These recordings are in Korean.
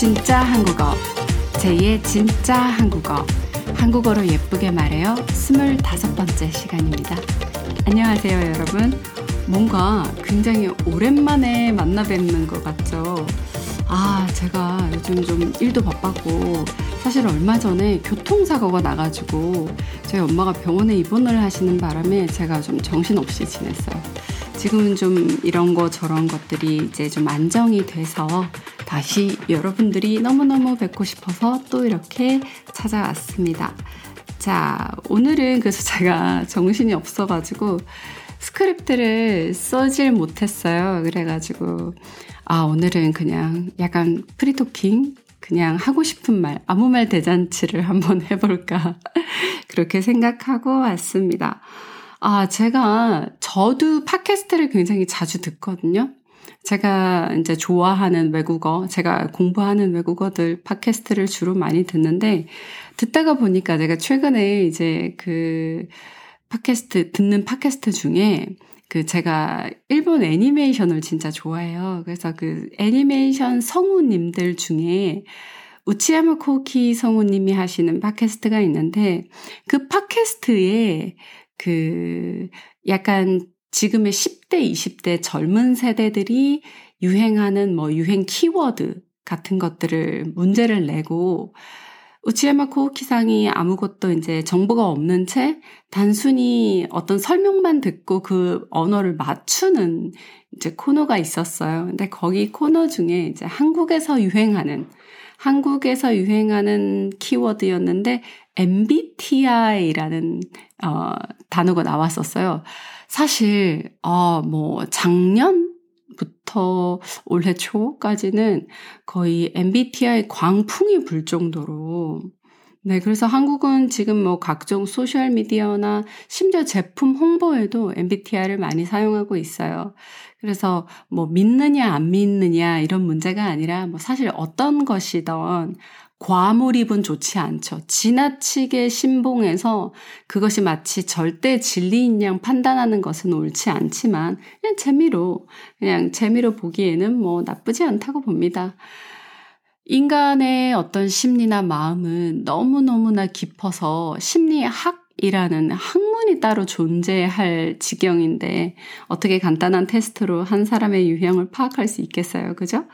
진짜 한국어 제2의 진짜 한국어 한국어로 예쁘게 말해요 스물다섯 번째 시간입니다. 안녕하세요 여러분 뭔가 굉장히 오랜만에 만나 뵙는 것 같죠? 아, 제가 요즘 좀 일도 바빴고, 사실 얼마 전에 교통사고가 나가지고, 저희 엄마가 병원에 입원을 하시는 바람에 제가 좀 정신없이 지냈어요. 지금은 좀 이런 거 저런 것들이 이제 좀 안정이 돼서 다시 여러분들이 너무너무 뵙고 싶어서 또 이렇게 찾아왔습니다. 자, 오늘은 그래서 제가 정신이 없어가지고 스크립트를 써질 못했어요. 그래가지고, 아, 오늘은 그냥 약간 free talking? 그냥 하고 싶은 말, 아무 말 대잔치를 한번 해볼까. 그렇게 생각하고 왔습니다. 아, 제가, 저도 팟캐스트를 굉장히 자주 듣거든요. 제가 이제 좋아하는 외국어, 제가 공부하는 외국어들 팟캐스트를 주로 많이 듣는데, 듣다가 보니까 내가 최근에 이제 그 팟캐스트, 듣는 팟캐스트 중에 그 제가 일본 애니메이션을 진짜 좋아해요. 그래서 그 애니메이션 성우님들 중에 우치야마 코키 성우님이 하시는 팟캐스트가 있는데 그 팟캐스트에 그 약간 지금의 10대, 20대 젊은 세대들이 유행하는 뭐 유행 키워드 같은 것들을 문제를 내고 우치야마 코우키상이 아무것도 이제 정보가 없는 채 단순히 어떤 설명만 듣고 그 언어를 맞추는 이제 코너가 있었어요. 근데 거기 코너 중에 이제 한국에서 유행하는 한국에서 유행하는 키워드였는데 MBTI라는 어 단어가 나왔었어요. 사실 어 뭐 작년 부터 올해 초까지는 거의 MBTI 광풍이 불 정도로 네, 그래서 한국은 지금 뭐 각종 소셜미디어나 심지어 제품 홍보에도 MBTI를 많이 사용하고 있어요. 그래서 뭐 믿느냐 안 믿느냐 이런 문제가 아니라 뭐 사실 어떤 것이든 과몰입은 좋지 않죠. 지나치게 신봉해서 그것이 마치 절대 진리인 양 판단하는 것은 옳지 않지만 그냥 재미로 그냥 재미로 보기에는 뭐 나쁘지 않다고 봅니다. 인간의 어떤 심리나 마음은 너무너무나 깊어서 심리학 이라는 학문이 따로 존재할 지경인데 어떻게 간단한 테스트로 한 사람의 유형을 파악할 수 있겠어요. 그죠?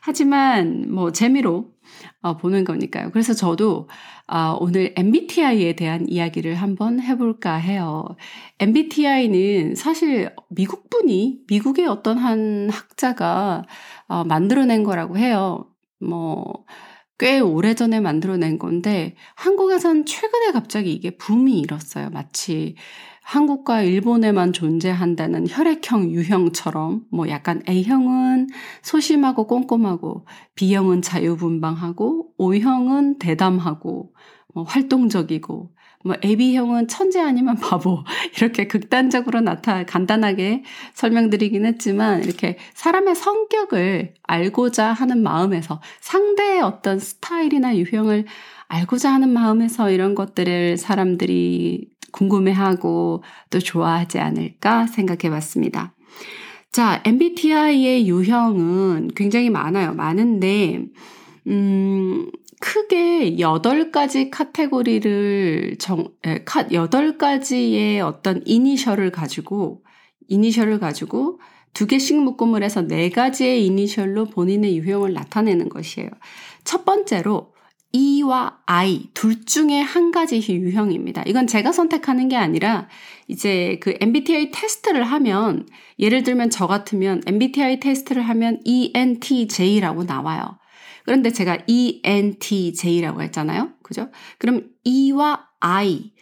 하지만 뭐 재미로 어, 보는 거니까요. 그래서 저도 어, 오늘 MBTI에 대한 이야기를 한번 해볼까 해요. MBTI는 사실 미국 분이 미국의 어떤 한 학자가 어, 만들어낸 거라고 해요. 뭐 꽤 오래전에 만들어낸 건데 한국에선 최근에 갑자기 이게 붐이 일었어요. 마치 한국과 일본에만 존재한다는 혈액형 유형처럼 뭐 약간 A형은 소심하고 꼼꼼하고 B형은 자유분방하고 O형은 대담하고 뭐 활동적이고 뭐 AB형은 천재 아니면 바보 이렇게 극단적으로 나타 간단하게 설명드리긴 했지만 이렇게 사람의 성격을 알고자 하는 마음에서 상대의 어떤 스타일이나 유형을 알고자 하는 마음에서 이런 것들을 사람들이 궁금해하고 또 좋아하지 않을까 생각해 봤습니다. 자, MBTI의 유형은 굉장히 많아요. 많은데, 음, 크게 8가지 카테고리를 정, 8가지의 어떤 이니셜을 가지고, 이니셜을 가지고 두 개씩 묶음을 해서 네 가지의 이니셜로 본인의 유형을 나타내는 것이에요. 첫 번째로 E와 I 둘 중에 한 가지 유형입니다. 이건 제가 선택하는 게 아니라 이제 그 MBTI 테스트를 하면 예를 들면 저 같으면 MBTI 테스트를 하면 ENTJ라고 나와요. 그런데 제가 ENTJ라고 했잖아요. 그죠? 그럼 E와 I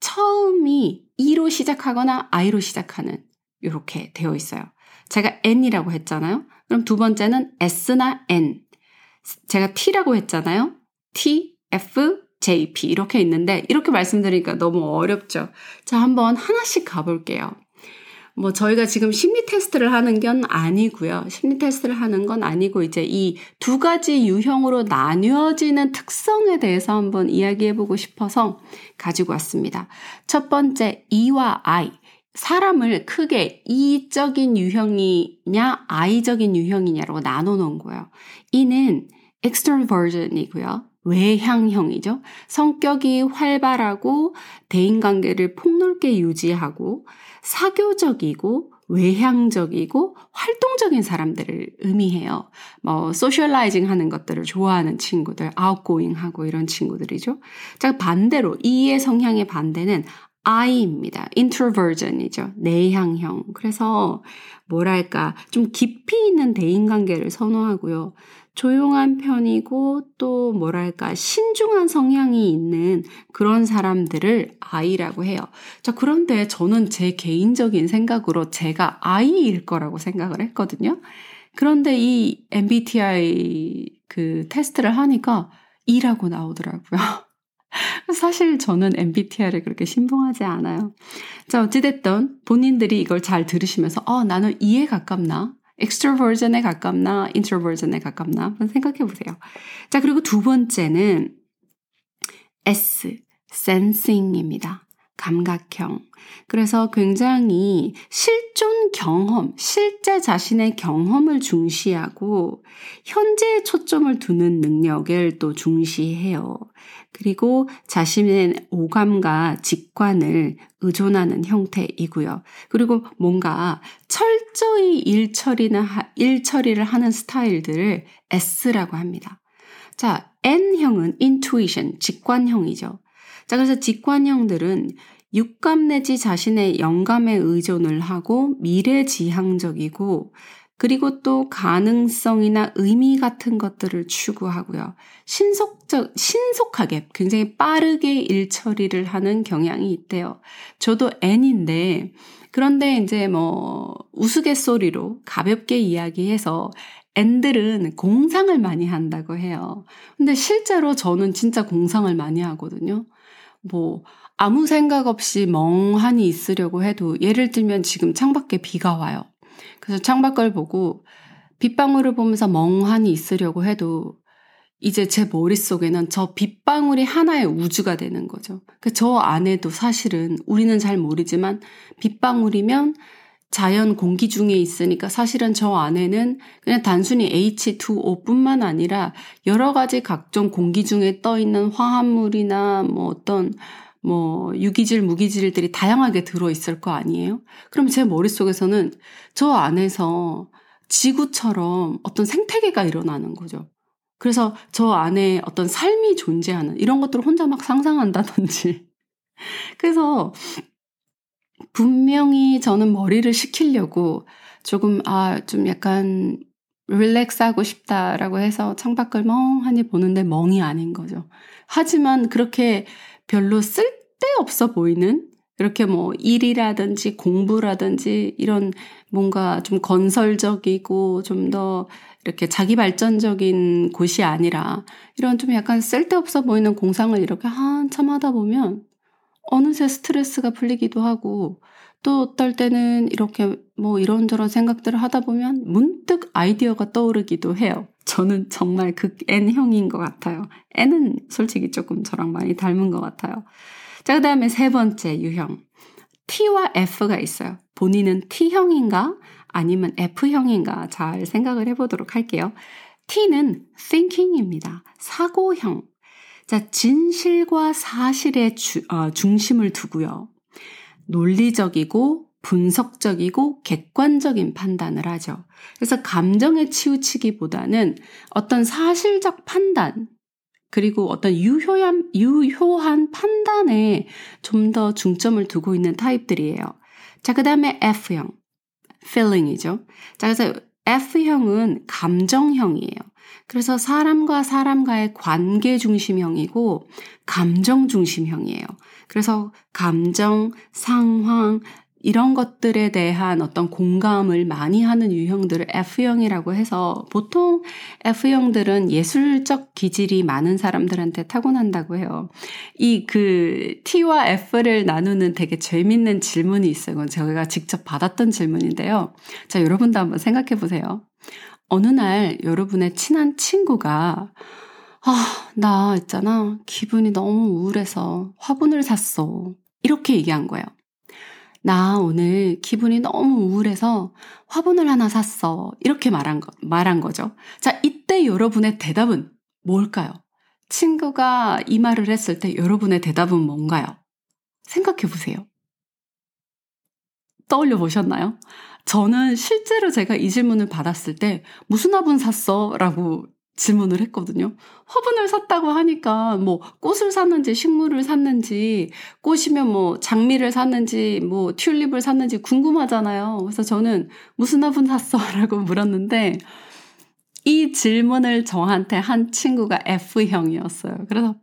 처음이 E로 시작하거나 I로 시작하는 이렇게 되어 있어요. 제가 N이라고 했잖아요. 그럼 두 번째는 S나 N. 제가 T라고 했잖아요. T, F, J, P 이렇게 있는데 이렇게 말씀드리니까 너무 어렵죠. 자, 한번 하나씩 가볼게요. 뭐 저희가 지금 심리 테스트를 하는 건 아니고요. 심리 테스트를 하는 건 아니고 이제 이 두 가지 유형으로 나뉘어지는 특성에 대해서 한번 이야기해 보고 싶어서 가지고 왔습니다. 첫 번째 E와 I. 사람을 크게 E적인 유형이냐 I적인 유형이냐로 나눠 놓은 거예요. E는 extroversion이고요. 외향형이죠. 성격이 활발하고 대인관계를 폭넓게 유지하고 사교적이고 외향적이고 활동적인 사람들을 의미해요. 뭐 소셜라이징 하는 것들을 좋아하는 친구들, 아웃고잉하고 이런 친구들이죠. 자, 반대로 E의 성향의 반대는 I입니다. introversion이죠. 내향형. 그래서 뭐랄까 좀 깊이 있는 대인관계를 선호하고요. 조용한 편이고 또 뭐랄까 신중한 성향이 있는 그런 사람들을 아이라고 해요. 자, 그런데 저는 제 개인적인 생각으로 제가 아이일 거라고 생각을 했거든요. 그런데 이 MBTI 그 테스트를 하니까 E라고 나오더라고요. 사실 저는 MBTI를 그렇게 신봉하지 않아요. 자, 어찌됐든 본인들이 이걸 잘 들으시면서, 어, 나는 E에 가깝나? Extroversion에 가깝나 introversion에 가깝나 한번 생각해 보세요. 자, 그리고 두 번째는 S, sensing입니다. 감각형. 그래서 굉장히 실존 경험, 실제 자신의 경험을 중시하고 현재에 초점을 두는 능력을 또 중시해요. 그리고 자신의 오감과 직관을 의존하는 형태이고요. 그리고 뭔가 철저히 일처리나 일처리를 하는 스타일들을 S라고 합니다. 자, N형은 intuition, 직관형이죠. 자, 그래서 직관형들은 육감 내지 자신의 영감에 의존을 하고 미래지향적이고 그리고 또 가능성이나 의미 같은 것들을 추구하고요. 신속적, 신속하게, 굉장히 빠르게 일 처리를 하는 경향이 있대요. 저도 N인데, 그런데 이제 뭐, 우스갯소리로 가볍게 이야기해서 N들은 공상을 많이 한다고 해요. 근데 실제로 저는 진짜 공상을 많이 하거든요. 뭐, 아무 생각 없이 멍하니 있으려고 해도, 예를 들면 지금 창밖에 비가 와요. 그래서 창밖을 보고 빗방울을 보면서 멍하니 있으려고 해도 이제 제 머릿속에는 저 빗방울이 하나의 우주가 되는 거죠. 그 저 안에도 사실은 우리는 잘 모르지만 빗방울이면 자연 공기 중에 있으니까 사실은 저 안에는 그냥 단순히 H2O 뿐만 아니라 여러 가지 각종 공기 중에 떠 있는 화합물이나 뭐 어떤 뭐 유기질, 무기질들이 다양하게 들어 있을 거 아니에요? 그럼 제 머릿속에서는 저 안에서 지구처럼 어떤 생태계가 일어나는 거죠. 그래서 저 안에 어떤 삶이 존재하는 이런 것들을 혼자 막 상상한다든지. 그래서 분명히 저는 머리를 식히려고 조금, 아, 좀 약간 릴렉스 하고 싶다라고 해서 창밖을 멍하니 보는데 멍이 아닌 거죠. 하지만 그렇게 별로 쓸데없어 보이는 이렇게 뭐 일이라든지 공부라든지 이런 뭔가 좀 건설적이고 좀 더 이렇게 자기 발전적인 곳이 아니라 이런 좀 약간 쓸데없어 보이는 공상을 이렇게 한참 하다 보면 어느새 스트레스가 풀리기도 하고 또 어떨 때는 이렇게 뭐 이런저런 생각들을 하다 보면 문득 아이디어가 떠오르기도 해요. 저는 정말 극 N형인 것 같아요. N은 솔직히 조금 저랑 많이 닮은 것 같아요. 자, 그 다음에 세 번째 유형. T와 F가 있어요. 본인은 T형인가? 아니면 F형인가? 잘 생각을 해보도록 할게요. T는 thinking입니다. 사고형. 자, 진실과 사실의 주, 어, 중심을 두고요. 논리적이고 분석적이고 객관적인 판단을 하죠. 그래서 감정에 치우치기보다는 어떤 사실적 판단, 그리고 어떤 유효한, 유효한 판단에 좀 더 중점을 두고 있는 타입들이에요. 자, 그 다음에 F형. feeling이죠. 자, 그래서 F형은 감정형이에요. 그래서 사람과 사람과의 관계 중심형이고 감정 중심형이에요. 그래서 감정, 상황, 이런 것들에 대한 어떤 공감을 많이 하는 유형들을 F형이라고 해서 보통 F형들은 예술적 기질이 많은 사람들한테 타고난다고 해요. 이 그 T와 F를 나누는 되게 재밌는 질문이 있어요. 이건 제가 직접 받았던 질문인데요. 자, 여러분도 한번 생각해 보세요. 어느 날 여러분의 친한 친구가 아, 나 있잖아. 기분이 너무 우울해서 화분을 샀어. 이렇게 얘기한 거예요. 나 오늘 기분이 너무 우울해서 화분을 하나 샀어. 이렇게 말한 거, 말한 거죠. 자, 이때 여러분의 대답은 뭘까요? 친구가 이 말을 했을 때 여러분의 대답은 뭔가요? 생각해 보세요. 떠올려 보셨나요? 저는 실제로 제가 이 질문을 받았을 때 무슨 화분 샀어? 라고 질문을 했거든요. 화분을 샀다고 하니까 뭐 꽃을 샀는지 식물을 샀는지 꽃이면 뭐 장미를 샀는지 뭐 튤립을 샀는지 궁금하잖아요. 그래서 저는 무슨 화분 샀어? 라고 물었는데 이 질문을 저한테 한 친구가 F형이었어요. 그래서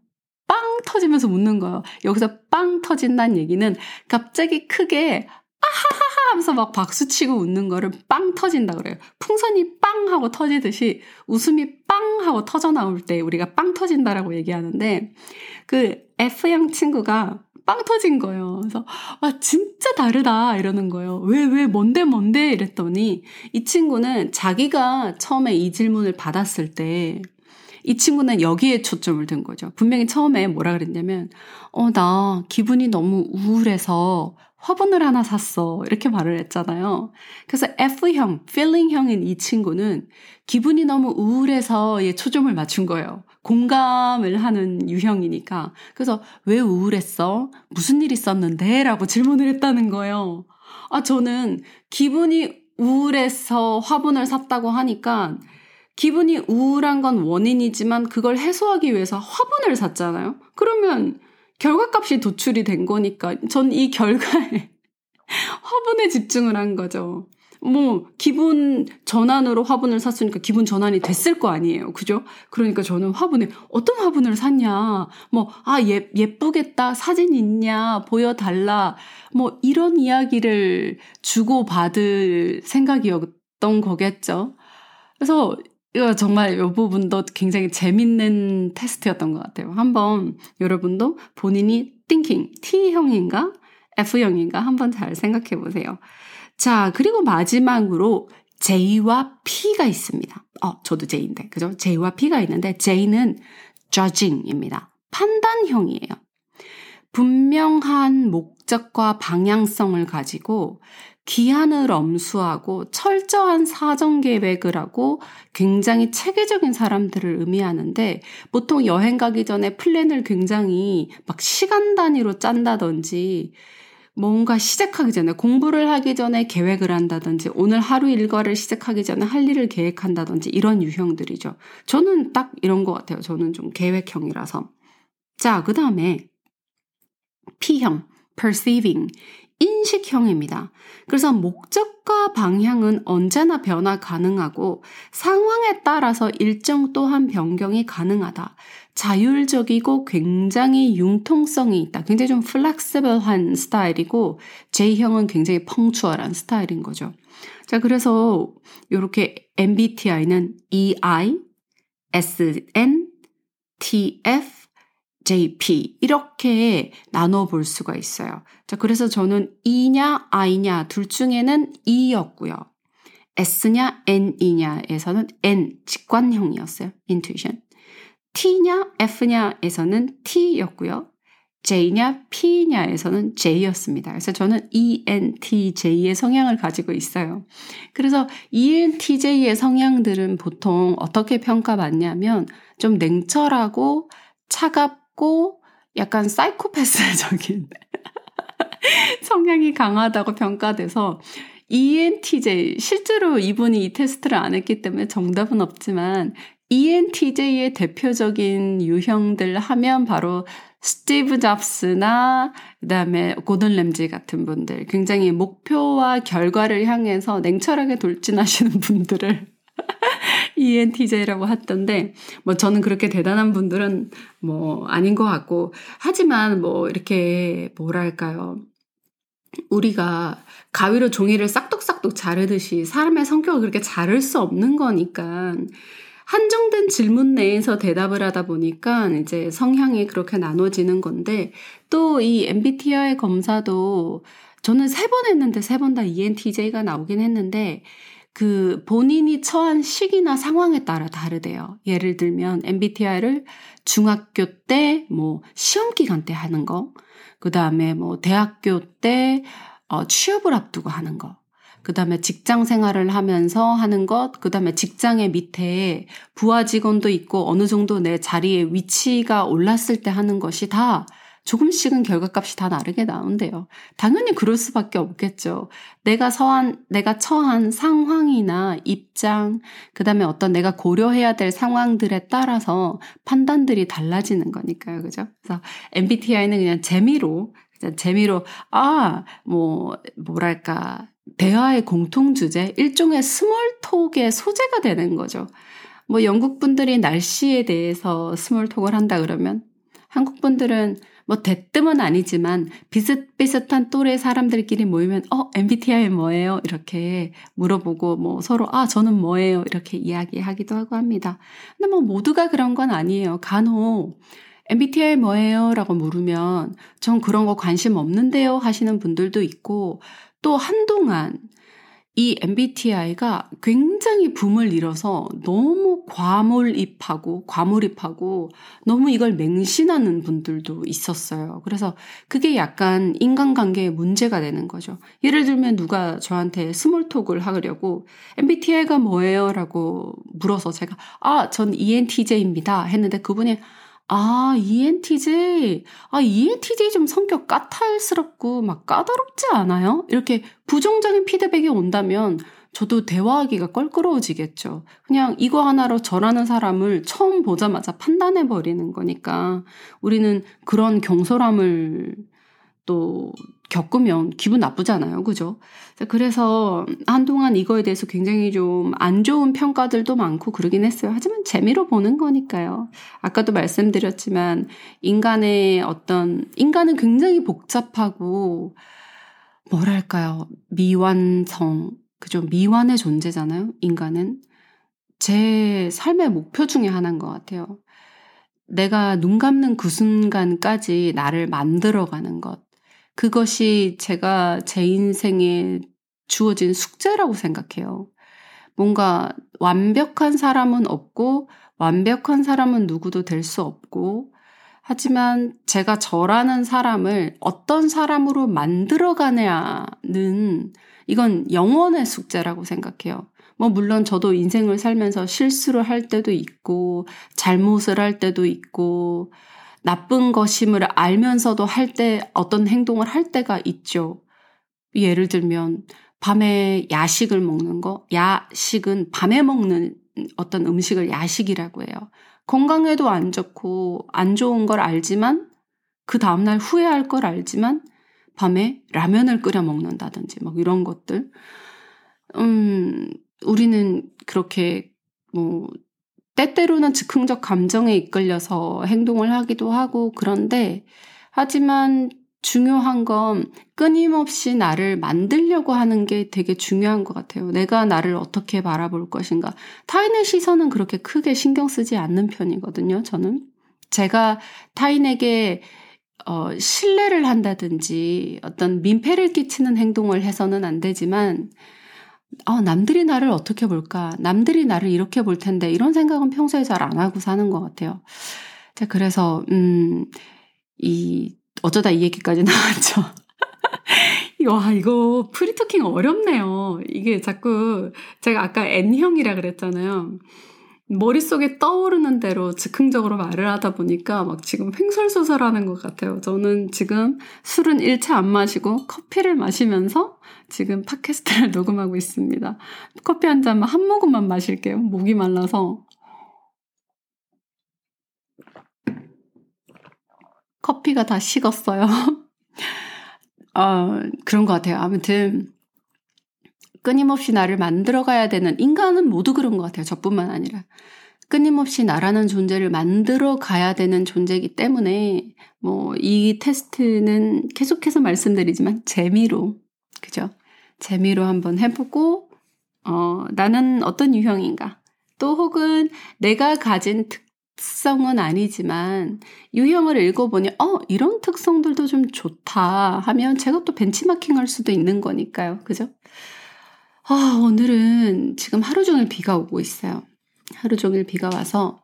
빵 터지면서 웃는 거예요. 여기서 빵 터진다는 얘기는 갑자기 크게 아하하하 하면서 막 박수 치고 웃는 거를 빵 터진다 그래요. 풍선이 빵 하고 터지듯이 웃음이 빵 하고 터져 나올 때 우리가 빵 터진다라고 얘기하는데 그 F형 친구가 빵 터진 거예요. 그래서 와 진짜 다르다 이러는 거예요. 왜 왜 뭔데 뭔데 이랬더니 이 친구는 자기가 처음에 이 질문을 받았을 때 이 친구는 여기에 초점을 둔 거죠. 분명히 처음에 뭐라 그랬냐면 어 나 기분이 너무 우울해서 화분을 하나 샀어. 이렇게 말을 했잖아요. 그래서 F형, feeling형인 이 친구는 기분이 너무 우울해서 예, 초점을 맞춘 거예요. 공감을 하는 유형이니까. 그래서 왜 우울했어? 무슨 일 있었는데? 라고 질문을 했다는 거예요. 아, 저는 기분이 우울해서 화분을 샀다고 하니까 기분이 우울한 건 원인이지만 그걸 해소하기 위해서 화분을 샀잖아요. 그러면 결과값이 도출이 된 거니까 전 이 결과에 화분에 집중을 한 거죠. 뭐 기분 전환으로 화분을 샀으니까 기분 전환이 됐을 거 아니에요. 그죠? 그러니까 저는 화분에 어떤 화분을 샀냐. 뭐 아, 예, 예쁘겠다. 사진 있냐. 보여 달라. 뭐 이런 이야기를 주고 받을 생각이었던 거겠죠. 그래서 이거 정말 이 부분도 굉장히 재밌는 테스트였던 것 같아요. 한번 여러분도 본인이 thinking, T형인가? F형인가? 한번 잘 생각해 보세요. 자, 그리고 마지막으로 J와 P가 있습니다. 어, 저도 J인데, 그죠? J와 P가 있는데, J는 judging입니다. 판단형이에요. 분명한 목적과 방향성을 가지고 기한을 엄수하고 철저한 사정 계획을 하고 굉장히 체계적인 사람들을 의미하는데 보통 여행 가기 전에 플랜을 굉장히 막 시간 단위로 짠다든지 뭔가 시작하기 전에 공부를 하기 전에 계획을 한다든지 오늘 하루 일과를 시작하기 전에 할 일을 계획한다든지 이런 유형들이죠. 저는 딱 이런 것 같아요. 저는 좀 계획형이라서. 자, 그 다음에 P형, perceiving. 인식형입니다. 그래서 목적과 방향은 언제나 변화 가능하고 상황에 따라서 일정 또한 변경이 가능하다. 자율적이고 굉장히 융통성이 있다. 굉장히 좀 플렉시블한 스타일이고 J형은 굉장히 펑추얼한 스타일인 거죠. 자, 그래서 이렇게 MBTI는 EI, SN, TF, JP 이렇게 나눠 볼 수가 있어요. 자, 그래서 저는 E냐 I냐 둘 중에는 E였고요. S냐 N이냐에서는 N 직관형이었어요. intuition. T냐 F냐에서는 T였고요. J냐 P냐에서는 J였습니다. 그래서 저는 ENTJ의 성향을 가지고 있어요. 그래서 ENTJ의 성향들은 보통 어떻게 평가받냐면 좀 냉철하고 차갑 작고 약간 사이코패스적인 성향이 강하다고 평가돼서 ENTJ, 실제로 이분이 이 테스트를 안 했기 때문에 정답은 없지만 ENTJ의 대표적인 유형들 하면 바로 스티브 잡스나 그다음에 고든 램지 같은 분들 굉장히 목표와 결과를 향해서 냉철하게 돌진하시는 분들을 ENTJ라고 했던데, 뭐 저는 그렇게 대단한 분들은 뭐 아닌 것 같고, 하지만 뭐 이렇게 뭐랄까요. 우리가 가위로 종이를 싹둑싹둑 자르듯이 사람의 성격을 그렇게 자를 수 없는 거니까, 한정된 질문 내에서 대답을 하다 보니까 이제 성향이 그렇게 나눠지는 건데, 또 이 MBTI 검사도 저는 세 번 했는데 세 번 다 ENTJ가 나오긴 했는데, 그 본인이 처한 시기나 상황에 따라 다르대요. 예를 들면 MBTI를 중학교 때 뭐 시험 기간 때 하는 거, 그 다음에 뭐 대학교 때 어, 취업을 앞두고 하는 거. 그 다음에 직장 생활을 하면서 하는 것, 그 다음에 직장의 밑에 부하 직원도 있고 어느 정도 내 자리에 위치가 올랐을 때 하는 것이 다 조금씩은 결과값이 다 다르게 나온대요. 당연히 그럴 수밖에 없겠죠. 내가 서한, 내가 처한 상황이나 입장, 그 다음에 어떤 내가 고려해야 될 상황들에 따라서 판단들이 달라지는 거니까요. 그죠? 그래서 MBTI는 그냥 재미로, 그냥 재미로, 아, 뭐, 뭐랄까, 대화의 공통 주제, 일종의 스몰톡의 소재가 되는 거죠. 뭐 영국 분들이 날씨에 대해서 스몰톡을 한다 그러면 한국 분들은 뭐 대뜸은 아니지만 비슷비슷한 또래 사람들끼리 모이면 어 MBTI 뭐예요? 이렇게 물어보고 뭐 서로 아 저는 뭐예요? 이렇게 이야기하기도 하고 합니다. 근데 뭐 모두가 그런 건 아니에요. 간혹 MBTI 뭐예요? 라고 물으면 전 그런 거 관심 없는데요 하시는 분들도 있고 또 한동안 이 MBTI가 굉장히 붐을 일어서 너무 과몰입하고 과몰입하고 너무 이걸 맹신하는 분들도 있었어요. 그래서 그게 약간 인간관계에 문제가 되는 거죠. 예를 들면 누가 저한테 스몰톡을 하려고 MBTI가 뭐예요? 라고 물어서 제가 아, 전 ENTJ입니다. 했는데 그분이 아, ENTJ. 아, ENTJ 좀 성격 까탈스럽고 막 까다롭지 않아요? 이렇게 부정적인 피드백이 온다면 저도 대화하기가 껄끄러워지겠죠. 그냥 이거 하나로 저라는 사람을 처음 보자마자 판단해 버리는 거니까 우리는 그런 경솔함을 또 겪으면 기분 나쁘잖아요. 그죠? 그래서 한동안 이거에 대해서 굉장히 좀 안 좋은 평가들도 많고 그러긴 했어요. 하지만 재미로 보는 거니까요. 아까도 말씀드렸지만 인간의 어떤, 인간은 굉장히 복잡하고 뭐랄까요. 미완성, 그죠? 미완의 존재잖아요. 인간은. 제 삶의 목표 중에 하나인 것 같아요. 내가 눈 감는 그 순간까지 나를 만들어가는 것. 그것이 제가 제 인생에 주어진 숙제라고 생각해요. 뭔가 완벽한 사람은 없고, 완벽한 사람은 누구도 될 수 없고, 하지만 제가 저라는 사람을 어떤 사람으로 만들어가냐는 이건 영원의 숙제라고 생각해요. 뭐, 물론 저도 인생을 살면서 실수를 할 때도 있고, 잘못을 할 때도 있고, 나쁜 것임을 알면서도 할 때 어떤 행동을 할 때가 있죠. 예를 들면 밤에 야식을 먹는 거, 야식은 밤에 먹는 어떤 음식을 야식이라고 해요. 건강에도 안 좋고 안 좋은 걸 알지만 그 다음날 후회할 걸 알지만 밤에 라면을 끓여 먹는다든지 막 이런 것들. 음, 우리는 그렇게 뭐 때때로는 즉흥적 감정에 이끌려서 행동을 하기도 하고 그런데 하지만 중요한 건 끊임없이 나를 만들려고 하는 게 되게 중요한 것 같아요. 내가 나를 어떻게 바라볼 것인가. 타인의 시선은 그렇게 크게 신경 쓰지 않는 편이거든요, 저는. 제가 타인에게 어, 신뢰를 한다든지 어떤 민폐를 끼치는 행동을 해서는 안 되지만 어, 남들이 나를 어떻게 볼까? 남들이 나를 이렇게 볼 텐데, 이런 생각은 평소에 잘 안 하고 사는 것 같아요. 자, 그래서, 음, 이, 어쩌다 이 얘기까지 나왔죠. 와, 이거 프리토킹 어렵네요. 이게 자꾸, 제가 아까 N형이라 그랬잖아요. 머릿속에 떠오르는 대로 즉흥적으로 말을 하다 보니까 막 지금 횡설수설하는 것 같아요. 저는 지금 술은 일체 안 마시고 커피를 마시면서 지금 팟캐스트를 녹음하고 있습니다. 커피 한 잔만 한 모금만 마실게요. 목이 말라서. 커피가 다 식었어요. 어, 그런 것 같아요. 아무튼 끊임없이 나를 만들어가야 되는 인간은 모두 그런 것 같아요. 저뿐만 아니라. 끊임없이 나라는 존재를 만들어 가야 되는 존재이기 때문에 뭐 이 테스트는 계속해서 말씀드리지만 재미로 그죠? 재미로 한번 해보고 어 나는 어떤 유형인가 또 혹은 내가 가진 특성은 아니지만 유형을 읽어보니 어 이런 특성들도 좀 좋다 하면 제가 또 벤치마킹할 수도 있는 거니까요 그죠? 아, 오늘은 지금 하루 종일 비가 오고 있어요. 하루 종일 비가 와서,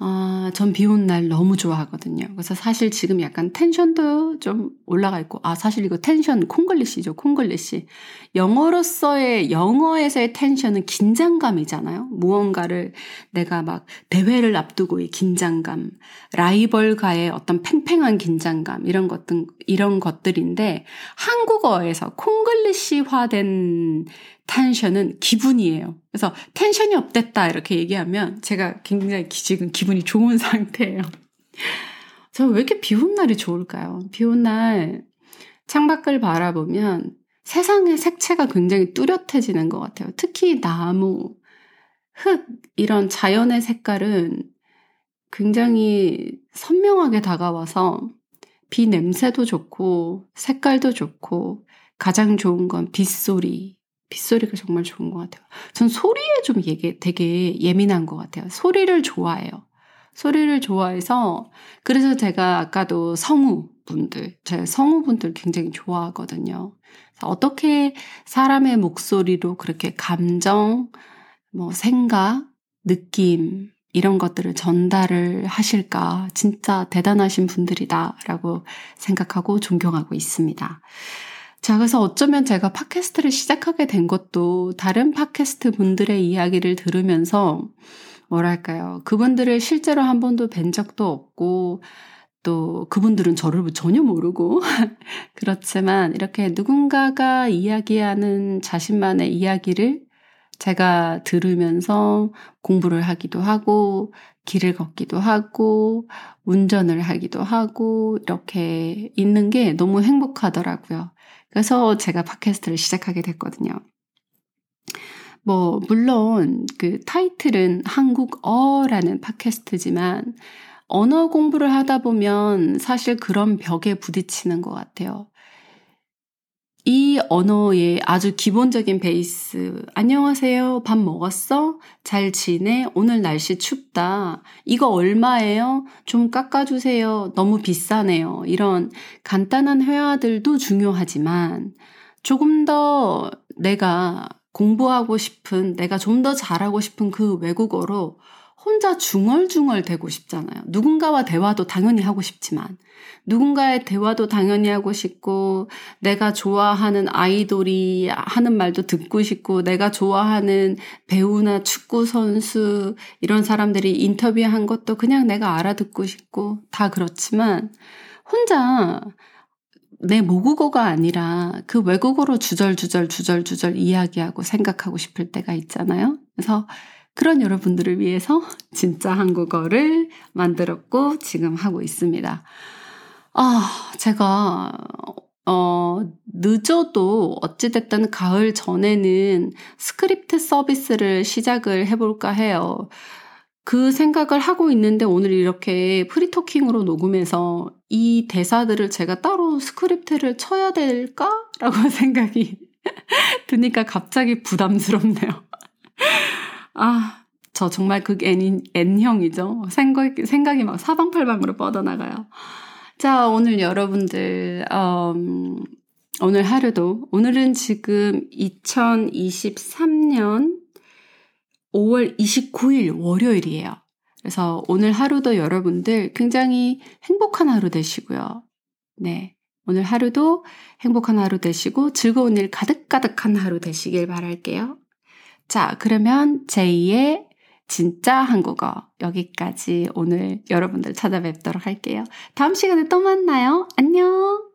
아, 전 비 온 날 너무 좋아하거든요. 그래서 사실 지금 약간 tension도 좀 올라가 있고, 아, 사실 이거 텐션 콩글리시죠, 콩글리시. 영어로서의, 영어에서의 tension은 긴장감이잖아요. 무언가를 내가 막 대회를 앞두고의 긴장감, 라이벌과의 어떤 팽팽한 긴장감, 이런 것들, 이런 것들인데, 한국어에서 콩글리시화된 텐션은 기분이에요. 그래서 텐션이 없댔다 이렇게 얘기하면 제가 굉장히 지금 기분이 좋은 상태예요. 저 왜 이렇게 비 온 날이 좋을까요? 비 온 날 창밖을 바라보면 세상의 색채가 굉장히 뚜렷해지는 것 같아요. 특히 나무, 흙, 이런 자연의 색깔은 굉장히 선명하게 다가와서 비 냄새도 좋고 색깔도 좋고 가장 좋은 건 빗소리, 빗소리가 정말 좋은 것 같아요. 전 소리에 좀 되게, 되게 예민한 것 같아요. 소리를 좋아해요. 소리를 좋아해서, 그래서 제가 아까도 성우분들, 제 성우분들 굉장히 좋아하거든요. 어떻게 사람의 목소리로 그렇게 감정, 뭐 생각, 느낌, 이런 것들을 전달을 하실까. 진짜 대단하신 분들이다라고 생각하고 존경하고 있습니다. 자, 그래서 어쩌면 제가 팟캐스트를 시작하게 된 것도 다른 팟캐스트 분들의 이야기를 들으면서 뭐랄까요. 그분들을 실제로 한 번도 뵌 적도 없고 또 그분들은 저를 전혀 모르고 그렇지만 이렇게 누군가가 이야기하는 자신만의 이야기를 제가 들으면서 공부를 하기도 하고 길을 걷기도 하고 운전을 하기도 하고 이렇게 있는 게 너무 행복하더라고요. 그래서 제가 팟캐스트를 시작하게 됐거든요. 뭐, 물론 그 타이틀은 한국어라는 팟캐스트지만 언어 공부를 하다 보면 사실 그런 벽에 부딪히는 것 같아요. 이 언어의 아주 기본적인 베이스. 안녕하세요. 밥 먹었어? 잘 지내? 오늘 날씨 춥다. 이거 얼마예요? 좀 깎아주세요. 너무 비싸네요. 이런 간단한 회화들도 중요하지만 조금 더 내가 공부하고 싶은, 내가 좀 더 잘하고 싶은 그 외국어로 혼자 중얼중얼 대고 싶잖아요. 누군가와 대화도 당연히 하고 싶지만, 누군가의 대화도 당연히 하고 싶고, 내가 좋아하는 아이돌이 하는 말도 듣고 싶고, 내가 좋아하는 배우나 축구 선수, 이런 사람들이 인터뷰한 것도 그냥 내가 알아듣고 싶고, 다 그렇지만, 혼자 내 모국어가 아니라 그 외국어로 주절주절 주절주절 이야기하고 생각하고 싶을 때가 있잖아요. 그래서 그런 여러분들을 위해서 진짜 한국어를 만들었고 지금 하고 있습니다. 아, 제가 어, 늦어도 어찌됐든 가을 전에는 스크립트 서비스를 시작을 해볼까 해요. 그 생각을 하고 있는데 오늘 이렇게 프리토킹으로 녹음해서 이 대사들을 제가 따로 스크립트를 쳐야 될까 라고 생각이 드니까 갑자기 부담스럽네요. 아, 저 정말 그 N, N형이죠. 생각, 생각이 막 사방팔방으로 뻗어나가요. 자, 오늘 여러분들, 음, 오늘 하루도, 오늘은 지금 2023년 5월 29일 월요일이에요. 그래서 오늘 하루도 여러분들 굉장히 행복한 하루 되시고요. 네. 오늘 하루도 행복한 하루 되시고 즐거운 일 가득가득한 하루 되시길 바랄게요. 자, 그러면 제2의 진짜 한국어 여기까지 오늘 여러분들 찾아뵙도록 할게요. 다음 시간에 또 만나요. 안녕!